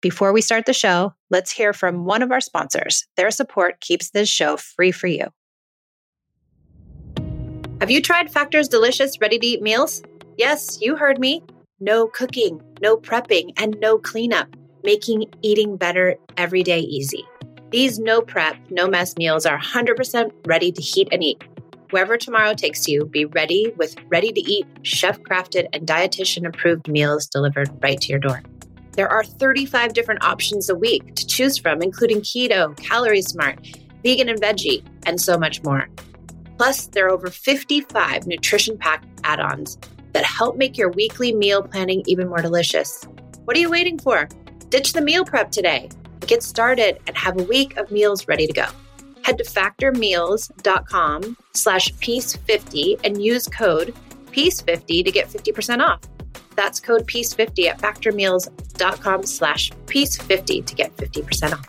Before we start the show, let's hear from one of our sponsors. Their support keeps this show free for you. Have you tried Factor's delicious ready to eat meals? Yes, you heard me. No cooking, no prepping, and no cleanup, making eating better every day easy. These no prep, no mess meals are 100% ready to heat and eat. Wherever tomorrow takes you, be ready with ready to eat, chef crafted, and dietitian approved meals delivered right to your door. There are 35 different options a week to choose from, including keto, calorie smart, vegan and veggie, and so much more. Plus, there are over 55 nutrition packed add ons that help make your weekly meal planning even more delicious. What are you waiting for? Ditch the meal prep today. Get started and have a week of meals ready to go. Head to factormeals.com slash peace50 and use code peace50 to get 50% off. That's code peace50 at factormeals.com slash peace50 to get 50% off.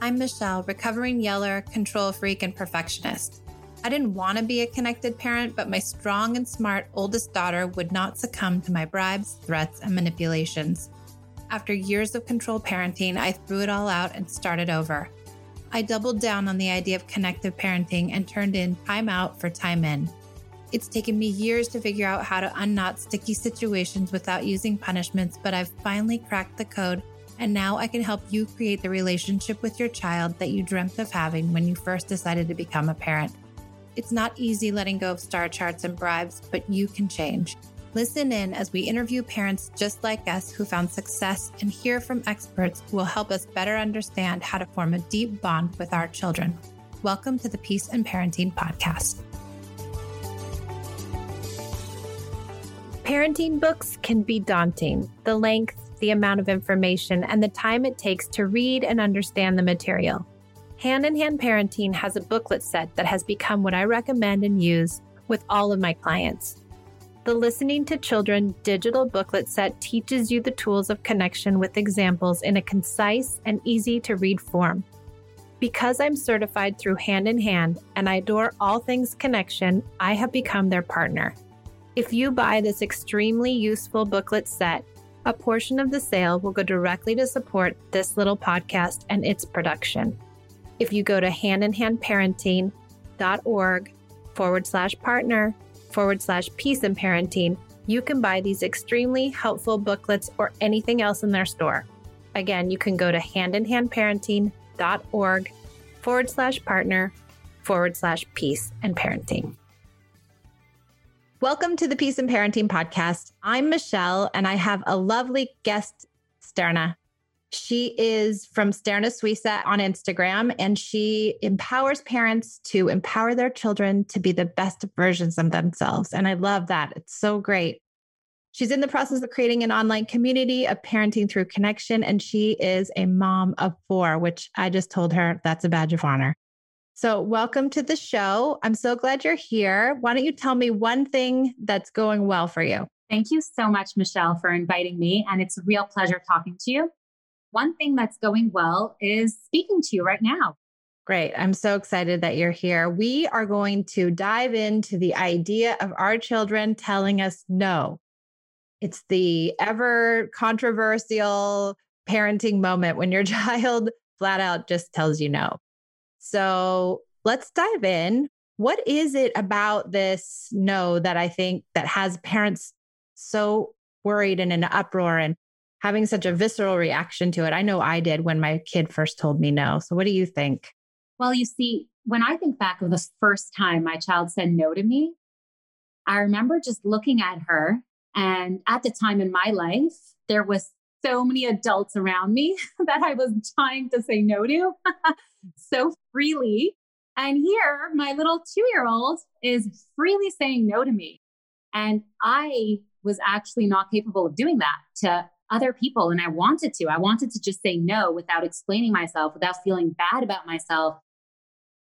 I'm Michelle, recovering yeller, control freak, and perfectionist. I didn't want to be a connected parent, but my strong and smart oldest daughter would not succumb to my bribes, threats, and manipulations. After years of control parenting, I threw it all out and started over. I doubled down on the idea of connected parenting and turned in time out for time in. It's taken me years to figure out how to unknot sticky situations without using punishments, but I've finally cracked the code, and now I can help you create the relationship with your child that you dreamt of having when you first decided to become a parent. It's not easy letting go of star charts and bribes, but you can change. Listen in as we interview parents just like us who found success and hear from experts who will help us better understand how to form a deep bond with our children. Welcome to the Peace and Parenting Podcast. Parenting books can be daunting. The length, the amount of information, and the time it takes to read and understand the material. Hand in Hand Parenting has a booklet set that has become what I recommend and use with all of my clients. The Listening to Children digital booklet set teaches you the tools of connection with examples in a concise and easy to read form. Because I'm certified through Hand in Hand and I adore all things connection, I have become their partner. If you buy this extremely useful booklet set, a portion of the sale will go directly to support this little podcast and its production if you go to handinhandparenting.org forward slash partner forward slash peace and parenting, you can buy these extremely helpful booklets or anything else in their store. Again, you can go to handinhandparenting.org forward slash partner forward slash peace and parenting. Welcome to the Peace and Parenting Podcast. I'm Michelle, and I have a lovely guest, Sterna. She is from Sterna Suissa on Instagram, and she empowers parents to empower their children to be the best versions of themselves. And I love that. It's so great. She's in the process of creating an online community of parenting through connection, and she is a mom of four, which I just told her that's a badge of honor. So, welcome to the show. I'm so glad you're here. Why don't you tell me one thing that's going well for you? Thank you so much, Michelle, for inviting me. And it's a real pleasure talking to you. One thing that's going well is speaking to you right now. Great. I'm so excited that you're here. We are going to dive into the idea of our children telling us no. It's the ever controversial parenting moment when your child flat out just tells you no. So let's dive in. What is it about this no that I think that has parents so worried and in an uproar and having such a visceral reaction to it. I know I did when my kid first told me no. So, what do you think? Well, you see, when I think back of the first time my child said no to me, I remember just looking at her. And at the time in my life, there was so many adults around me that I was trying to say no to so freely. And here, my little two year old is freely saying no to me. And I was actually not capable of doing that to other people. And I wanted to. I wanted to just say no without explaining myself, without feeling bad about myself.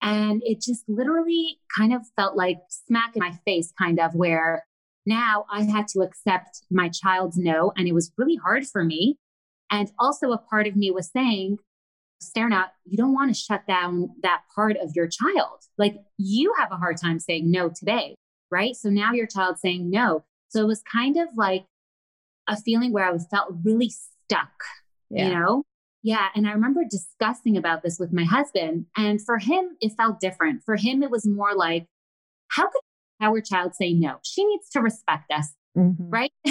And it just literally kind of felt like smack in my face, kind of where now I had to accept my child's no. And it was really hard for me. And also, a part of me was saying, Sterna, you don't want to shut down that part of your child. Like you have a hard time saying no today, right? So now your child's saying no. So it was kind of like a feeling where I was felt really stuck, yeah. you know? Yeah. And I remember discussing about this with my husband. And for him, it felt different. For him, it was more like, how could our child say no? She needs to respect us, mm-hmm. right?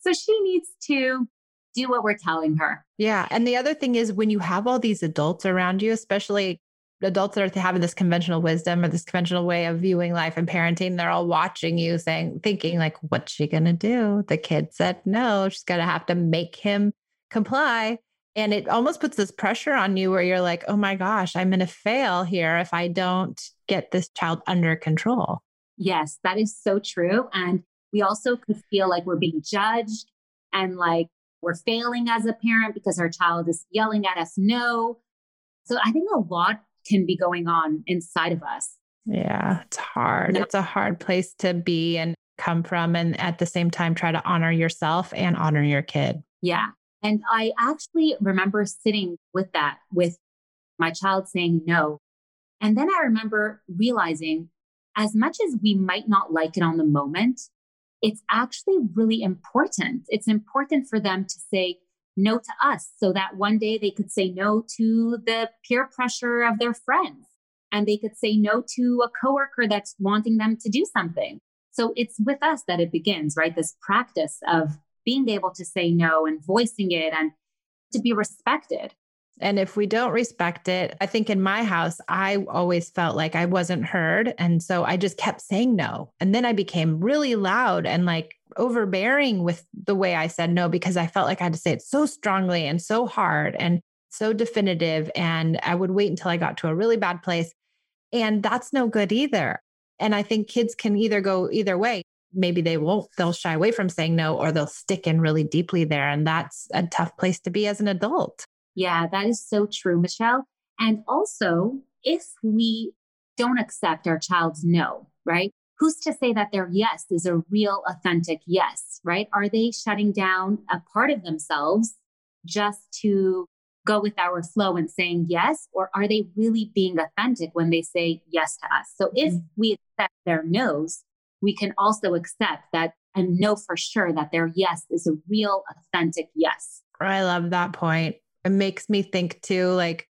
so she needs to do what we're telling her. Yeah. And the other thing is when you have all these adults around you, especially adults that are having this conventional wisdom or this conventional way of viewing life and parenting, they're all watching you saying, thinking like, what's she going to do? The kid said no, she's going to have to make him comply. And it almost puts this pressure on you where you're like, oh my gosh, I'm going to fail here if I don't get this child under control. Yes, that is so true. And we also could feel like we're being judged and like we're failing as a parent because our child is yelling at us no. So I think a lot can be going on inside of us. Yeah, it's hard. No. It's a hard place to be and come from. And at the same time, try to honor yourself and honor your kid. Yeah. And I actually remember sitting with that, with my child saying no. And then I remember realizing as much as we might not like it on the moment, it's actually really important. It's important for them to say no to us so that one day they could say no to the peer pressure of their friends and they could say no to a coworker that's wanting them to do something. So it's with us that it begins, right? This practice of being able to say no and voicing it and to be respected. And if we don't respect it, I think in my house, I always felt like I wasn't heard. And so I just kept saying no. And then I became really loud and like overbearing with the way I said no because I felt like I had to say it so strongly and so hard and so definitive. And I would wait until I got to a really bad place. And that's no good either. And I think kids can either go either way. Maybe they won't, they'll shy away from saying no, or they'll stick in really deeply there. And that's a tough place to be as an adult. Yeah, that is so true, Michelle. And also, if we don't accept our child's no, right? Who's to say that their yes is a real, authentic yes, right? Are they shutting down a part of themselves just to go with our flow and saying yes? Or are they really being authentic when they say yes to us? So if mm-hmm. we accept their no's, we can also accept that and know for sure that their yes is a real, authentic yes. I love that point it makes me think too like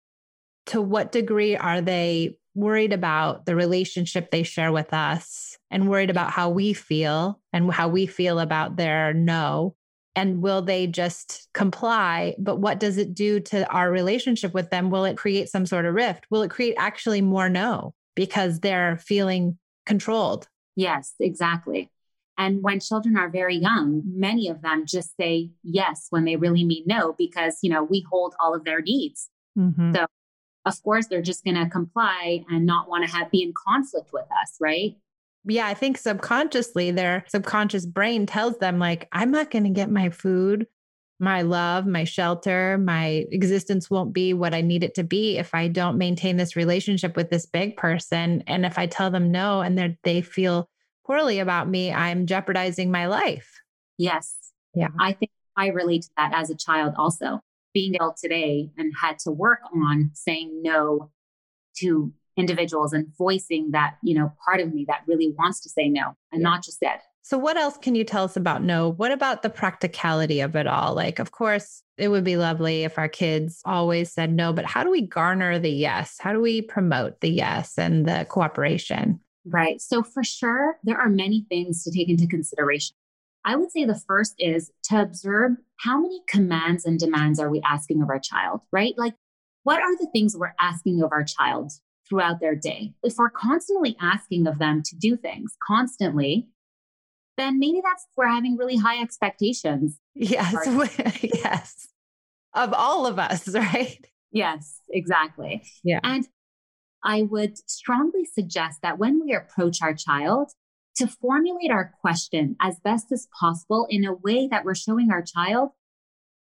to what degree are they worried about the relationship they share with us and worried about how we feel and how we feel about their no. And will they just comply? But what does it do to our relationship with them? Will it create some sort of rift? Will it create actually more no because they're feeling controlled? Yes exactly. And when children are very young, many of them just say yes when they really mean no because, you know, we hold all of their needs. Mm-hmm. So, of course, they're just going to comply and not want to have be in conflict with us, right? Yeah, I think subconsciously their subconscious brain tells them like I'm not going to get my food, my love, my shelter, my existence won't be what I need it to be if I don't maintain this relationship with this big person and if I tell them no and they they feel poorly about me, I'm jeopardizing my life. Yes. Yeah. I think I relate to that as a child also. Being ill today and had to work on saying no to individuals and voicing that, you know, part of me that really wants to say no and yeah. not just that. So, what else can you tell us about no? What about the practicality of it all? Like, of course, it would be lovely if our kids always said no, but how do we garner the yes? How do we promote the yes and the cooperation? Right. So, for sure, there are many things to take into consideration. I would say the first is to observe how many commands and demands are we asking of our child, right? Like, what are the things we're asking of our child throughout their day? If we're constantly asking of them to do things constantly, then maybe that's we're having really high expectations. Yes. yes. Of all of us, right? Yes, exactly. Yeah. And I would strongly suggest that when we approach our child, to formulate our question as best as possible in a way that we're showing our child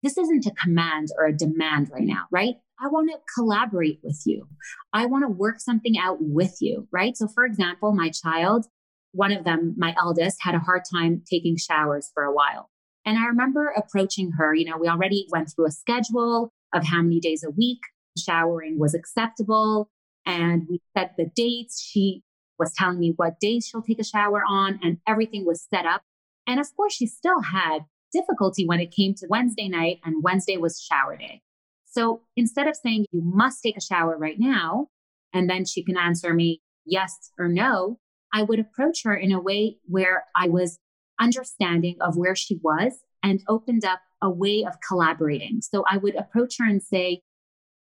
this isn't a command or a demand right now, right? I want to collaborate with you. I want to work something out with you, right? So, for example, my child, one of them, my eldest, had a hard time taking showers for a while. And I remember approaching her, you know, we already went through a schedule of how many days a week showering was acceptable. And we set the dates. She was telling me what days she'll take a shower on, and everything was set up. And of course, she still had difficulty when it came to Wednesday night, and Wednesday was shower day. So instead of saying, you must take a shower right now, and then she can answer me yes or no, I would approach her in a way where I was understanding of where she was and opened up a way of collaborating. So I would approach her and say,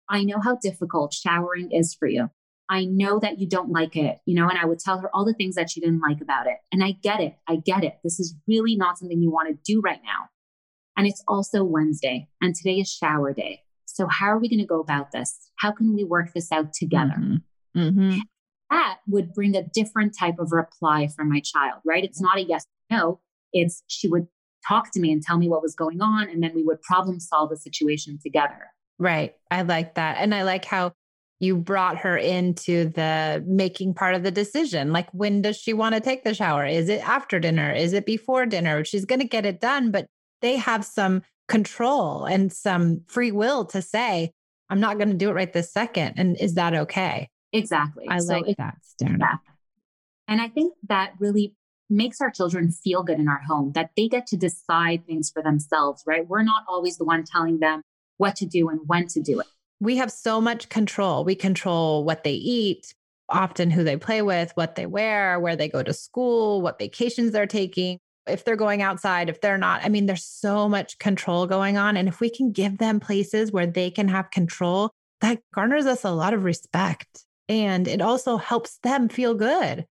I know how difficult showering is for you. I know that you don't like it, you know, and I would tell her all the things that she didn't like about it. And I get it. I get it. This is really not something you want to do right now. And it's also Wednesday and today is shower day. So how are we going to go about this? How can we work this out together? Mm-hmm. Mm-hmm. That would bring a different type of reply from my child, right? It's not a yes or no. It's she would talk to me and tell me what was going on. And then we would problem solve the situation together. Right. I like that. And I like how you brought her into the making part of the decision. Like, when does she want to take the shower? Is it after dinner? Is it before dinner? She's going to get it done, but they have some control and some free will to say, I'm not going to do it right this second. And is that okay? Exactly. I so like that, Stern. Yeah. And I think that really makes our children feel good in our home, that they get to decide things for themselves, right? We're not always the one telling them what to do and when to do it. We have so much control. We control what they eat, often who they play with, what they wear, where they go to school, what vacations they're taking, if they're going outside, if they're not. I mean, there's so much control going on. And if we can give them places where they can have control, that garners us a lot of respect. And it also helps them feel good.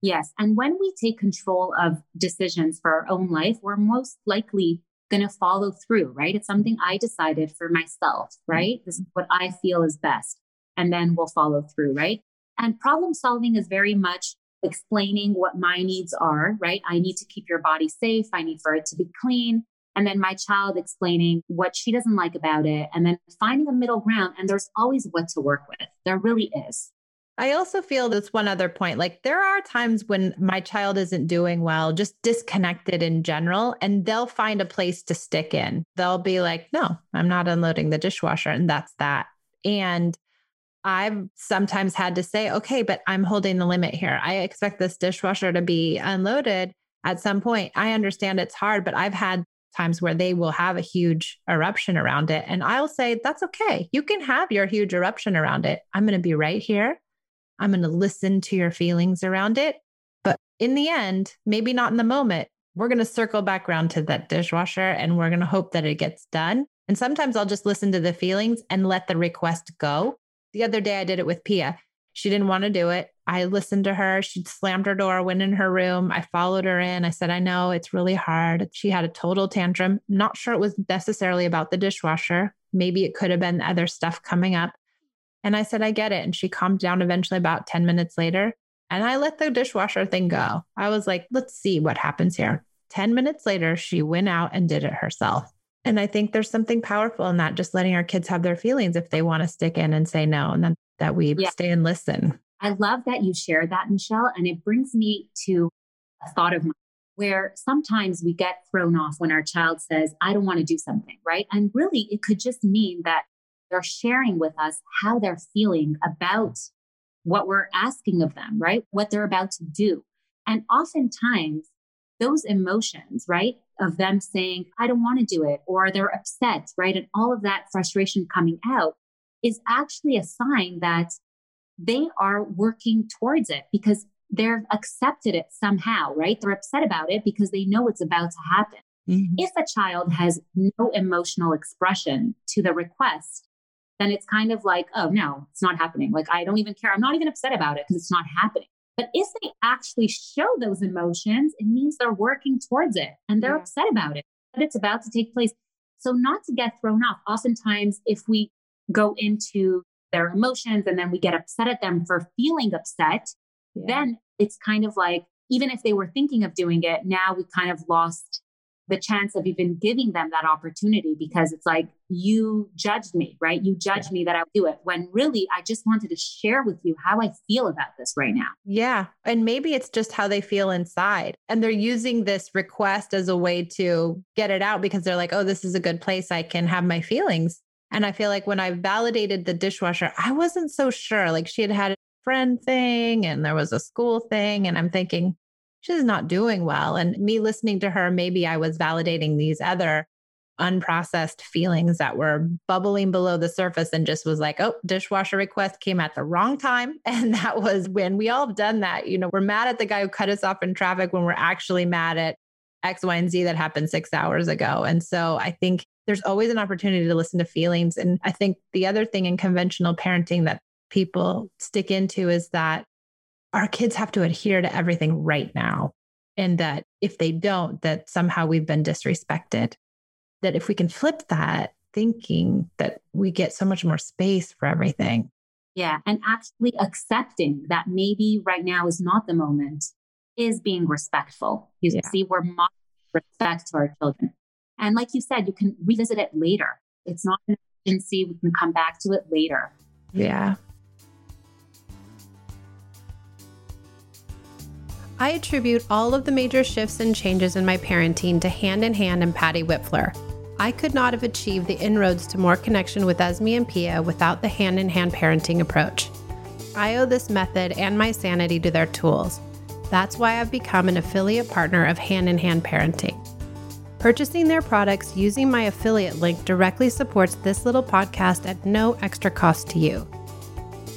Yes. And when we take control of decisions for our own life, we're most likely going to follow through, right? It's something I decided for myself, right? Mm-hmm. This is what I feel is best. And then we'll follow through, right? And problem solving is very much explaining what my needs are, right? I need to keep your body safe. I need for it to be clean. And then my child explaining what she doesn't like about it. And then finding a middle ground. And there's always what to work with. There really is. I also feel this one other point like there are times when my child isn't doing well, just disconnected in general, and they'll find a place to stick in. They'll be like, no, I'm not unloading the dishwasher. And that's that. And I've sometimes had to say, okay, but I'm holding the limit here. I expect this dishwasher to be unloaded at some point. I understand it's hard, but I've had times where they will have a huge eruption around it. And I'll say, that's okay. You can have your huge eruption around it. I'm going to be right here. I'm going to listen to your feelings around it. But in the end, maybe not in the moment, we're going to circle back around to that dishwasher and we're going to hope that it gets done. And sometimes I'll just listen to the feelings and let the request go. The other day I did it with Pia. She didn't want to do it. I listened to her. She slammed her door, went in her room. I followed her in. I said, I know it's really hard. She had a total tantrum. Not sure it was necessarily about the dishwasher. Maybe it could have been other stuff coming up. And I said, I get it. And she calmed down eventually about 10 minutes later. And I let the dishwasher thing go. I was like, let's see what happens here. 10 minutes later, she went out and did it herself. And I think there's something powerful in that, just letting our kids have their feelings if they want to stick in and say no, and then that we yeah. stay and listen. I love that you shared that, Michelle. And it brings me to a thought of mine where sometimes we get thrown off when our child says, I don't want to do something, right? And really, it could just mean that they're sharing with us how they're feeling about what we're asking of them, right? What they're about to do. And oftentimes, those emotions, right, of them saying, I don't want to do it, or they're upset, right? And all of that frustration coming out is actually a sign that they are working towards it because they've accepted it somehow, right? They're upset about it because they know it's about to happen. Mm-hmm. If a child has no emotional expression to the request, then it's kind of like, oh, no, it's not happening. Like, I don't even care. I'm not even upset about it because it's not happening. But if they actually show those emotions, it means they're working towards it and they're yeah. upset about it, that it's about to take place. So, not to get thrown off, oftentimes, if we go into their emotions and then we get upset at them for feeling upset, yeah. then it's kind of like, even if they were thinking of doing it, now we kind of lost the chance of even giving them that opportunity because it's like you judged me, right? You judged yeah. me that I would do it when really I just wanted to share with you how I feel about this right now. Yeah. And maybe it's just how they feel inside. And they're using this request as a way to get it out because they're like, oh, this is a good place I can have my feelings. And I feel like when I validated the dishwasher, I wasn't so sure. Like she had had a friend thing and there was a school thing. And I'm thinking, she's not doing well. And me listening to her, maybe I was validating these other unprocessed feelings that were bubbling below the surface and just was like, oh, dishwasher request came at the wrong time. And that was when we all have done that. You know, we're mad at the guy who cut us off in traffic when we're actually mad at X, Y, and Z that happened six hours ago. And so I think there's always an opportunity to listen to feelings. And I think the other thing in conventional parenting that people stick into is that our kids have to adhere to everything right now. And that if they don't, that somehow we've been disrespected. That if we can flip that thinking, that we get so much more space for everything. Yeah. And actually accepting that maybe right now is not the moment is being respectful. You yeah. see, we're modeling respect to our children. And like you said, you can revisit it later. It's not an emergency. We can come back to it later. Yeah. I attribute all of the major shifts and changes in my parenting to Hand in Hand and Patty Wipfler. I could not have achieved the inroads to more connection with Esme and Pia without the hand in hand parenting approach. I owe this method and my sanity to their tools. That's why I've become an affiliate partner of Hand in Hand Parenting. Purchasing their products using my affiliate link directly supports this little podcast at no extra cost to you.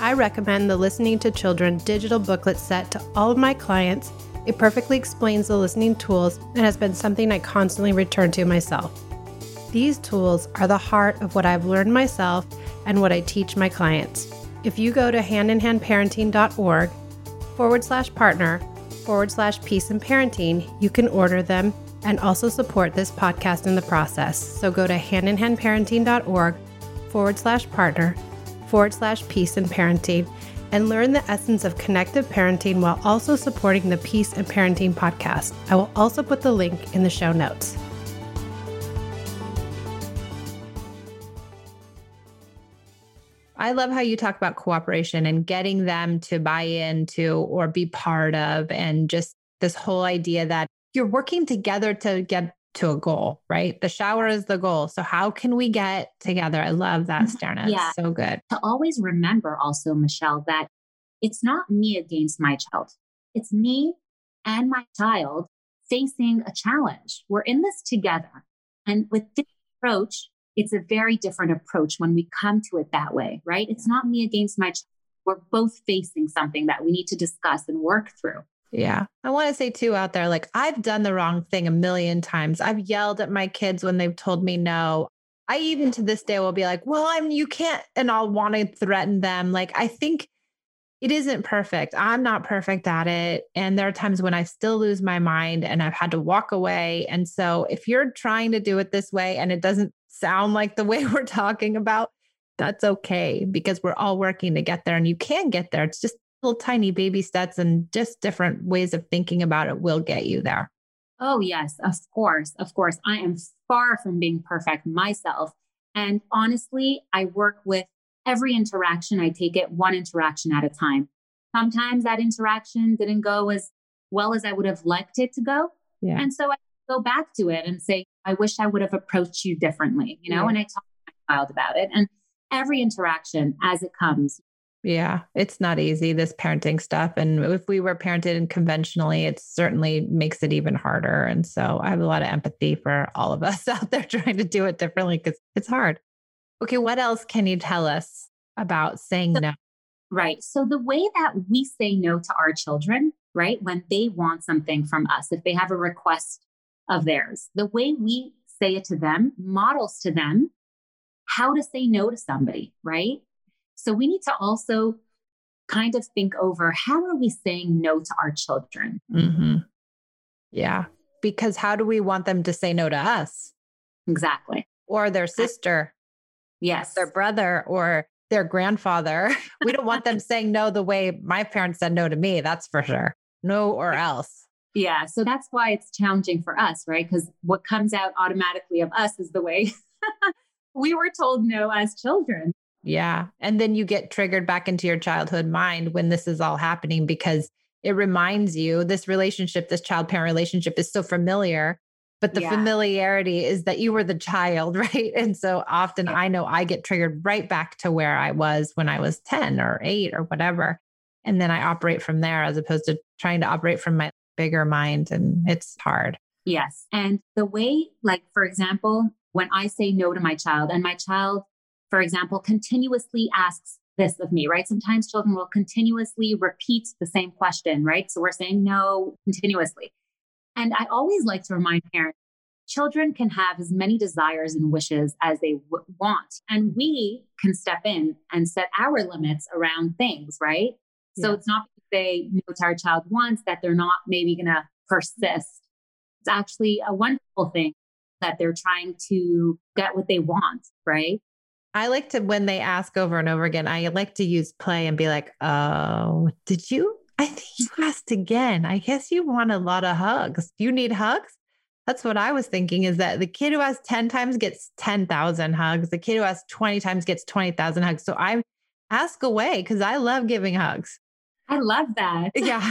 I recommend the Listening to Children digital booklet set to all of my clients. It perfectly explains the listening tools and has been something I constantly return to myself. These tools are the heart of what I've learned myself and what I teach my clients. If you go to handinhandparenting.org forward slash partner forward slash peace and parenting, you can order them and also support this podcast in the process. So go to handinhandparenting.org forward slash partner forward slash peace and parenting and learn the essence of connective parenting while also supporting the Peace and Parenting podcast. I will also put the link in the show notes. I love how you talk about cooperation and getting them to buy into or be part of, and just this whole idea that you're working together to get to a goal, right? The shower is the goal. So how can we get together? I love that, mm-hmm. Sterna. Yeah. so good. To always remember also, Michelle, that it's not me against my child. It's me and my child facing a challenge. We're in this together. And with this approach, it's a very different approach when we come to it that way, right? It's not me against my child. We're both facing something that we need to discuss and work through. Yeah. I want to say too out there, like I've done the wrong thing a million times. I've yelled at my kids when they've told me no. I even to this day will be like, well, I'm, you can't, and I'll want to threaten them. Like, I think it isn't perfect. I'm not perfect at it. And there are times when I still lose my mind and I've had to walk away. And so if you're trying to do it this way and it doesn't sound like the way we're talking about, that's okay because we're all working to get there and you can get there. It's just little tiny baby steps and just different ways of thinking about it will get you there. Oh, yes, of course. Of course. I am far from being perfect myself. And honestly, I work with every interaction, I take it one interaction at a time. Sometimes that interaction didn't go as well as I would have liked it to go. Yeah. And so I go back to it and say, I wish I would have approached you differently, you know, yeah. and I talk to my child about it. And every interaction as it comes, yeah, it's not easy, this parenting stuff. And if we were parented conventionally, it certainly makes it even harder. And so I have a lot of empathy for all of us out there trying to do it differently because it's hard. Okay, what else can you tell us about saying so, no? Right. So the way that we say no to our children, right, when they want something from us, if they have a request of theirs, the way we say it to them models to them how to say no to somebody, right? So we need to also kind of think over how are we saying no to our children? Mm-hmm. Yeah. Because how do we want them to say no to us? Exactly. Or their sister. Yes. Their brother or their grandfather. We don't want them saying no the way my parents said no to me. That's for sure. No or else. Yeah. So that's why it's challenging for us, right? Because what comes out automatically of us is the way we were told no as children. Yeah. And then you get triggered back into your childhood mind when this is all happening because it reminds you this relationship, this child parent relationship is so familiar. But the yeah. familiarity is that you were the child, right? And so often I know I get triggered right back to where I was when I was 10 or eight or whatever. And then I operate from there as opposed to trying to operate from my bigger mind. And it's hard. Yes. And the way, like, for example, when I say no to my child and my child for example, continuously asks this of me, right? Sometimes children will continuously repeat the same question, right? So we're saying no continuously. And I always like to remind parents children can have as many desires and wishes as they w- want. And we can step in and set our limits around things, right? Yeah. So it's not because they know what our child wants that they're not maybe going to persist. It's actually a wonderful thing that they're trying to get what they want, right? I like to, when they ask over and over again, I like to use play and be like, oh, did you? I think you asked again. I guess you want a lot of hugs. Do you need hugs? That's what I was thinking is that the kid who has 10 times gets 10,000 hugs. The kid who has 20 times gets 20,000 hugs. So I ask away because I love giving hugs. I love that. Yeah.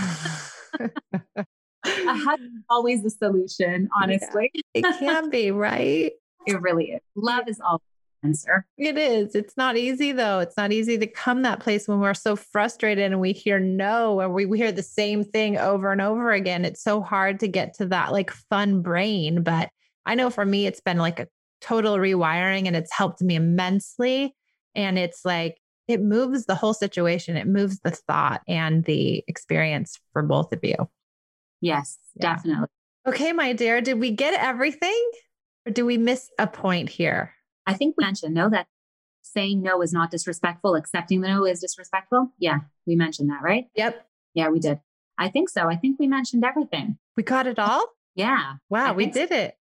a hug is always the solution, honestly. Yeah, it can be, right? It really is. Love is always answer. It is. It's not easy though. It's not easy to come that place when we're so frustrated and we hear no or we, we hear the same thing over and over again. It's so hard to get to that like fun brain. But I know for me, it's been like a total rewiring and it's helped me immensely. And it's like, it moves the whole situation. It moves the thought and the experience for both of you. Yes, yeah. definitely. Okay, my dear, did we get everything or do we miss a point here? I think we mentioned no that saying no is not disrespectful, accepting the no is disrespectful. Yeah, we mentioned that, right? Yep. Yeah, we did. I think so. I think we mentioned everything. We got it all? Yeah. Wow, we did so. it.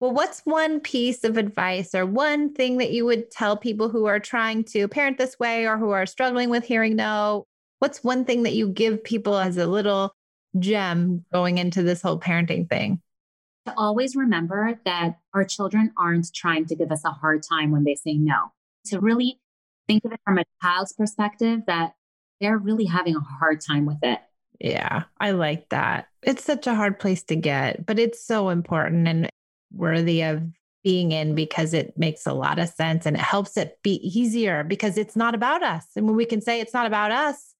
Well, what's one piece of advice or one thing that you would tell people who are trying to parent this way or who are struggling with hearing no? What's one thing that you give people as a little gem going into this whole parenting thing? To always remember that our children aren't trying to give us a hard time when they say no. To really think of it from a child's perspective that they're really having a hard time with it. Yeah, I like that. It's such a hard place to get, but it's so important and worthy of being in because it makes a lot of sense and it helps it be easier because it's not about us. And when we can say it's not about us,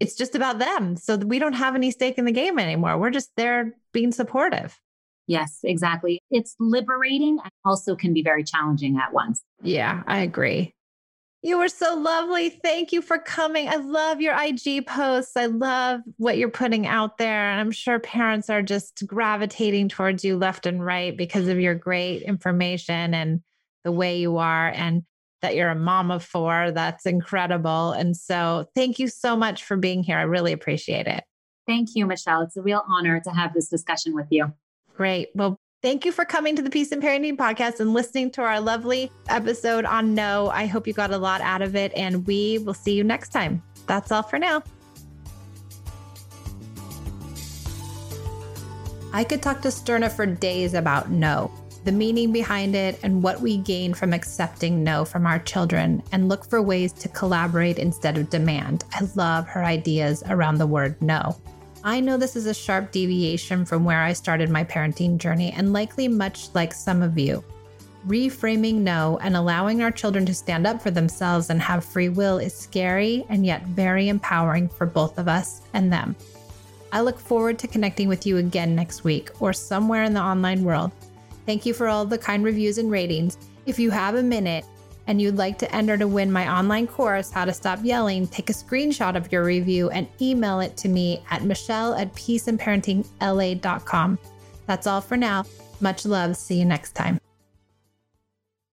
it's just about them. So we don't have any stake in the game anymore. We're just there being supportive. Yes, exactly. It's liberating and also can be very challenging at once. Yeah, I agree. You were so lovely. Thank you for coming. I love your IG posts. I love what you're putting out there. And I'm sure parents are just gravitating towards you left and right because of your great information and the way you are, and that you're a mom of four. That's incredible. And so, thank you so much for being here. I really appreciate it. Thank you, Michelle. It's a real honor to have this discussion with you. Great. Well, thank you for coming to the Peace and Parenting podcast and listening to our lovely episode on no. I hope you got a lot out of it, and we will see you next time. That's all for now. I could talk to Sterna for days about no, the meaning behind it, and what we gain from accepting no from our children, and look for ways to collaborate instead of demand. I love her ideas around the word no. I know this is a sharp deviation from where I started my parenting journey, and likely much like some of you. Reframing no and allowing our children to stand up for themselves and have free will is scary and yet very empowering for both of us and them. I look forward to connecting with you again next week or somewhere in the online world. Thank you for all the kind reviews and ratings. If you have a minute, and you'd like to enter to win my online course, How to Stop Yelling, take a screenshot of your review and email it to me at michelle at peaceandparentingla.com. That's all for now. Much love. See you next time.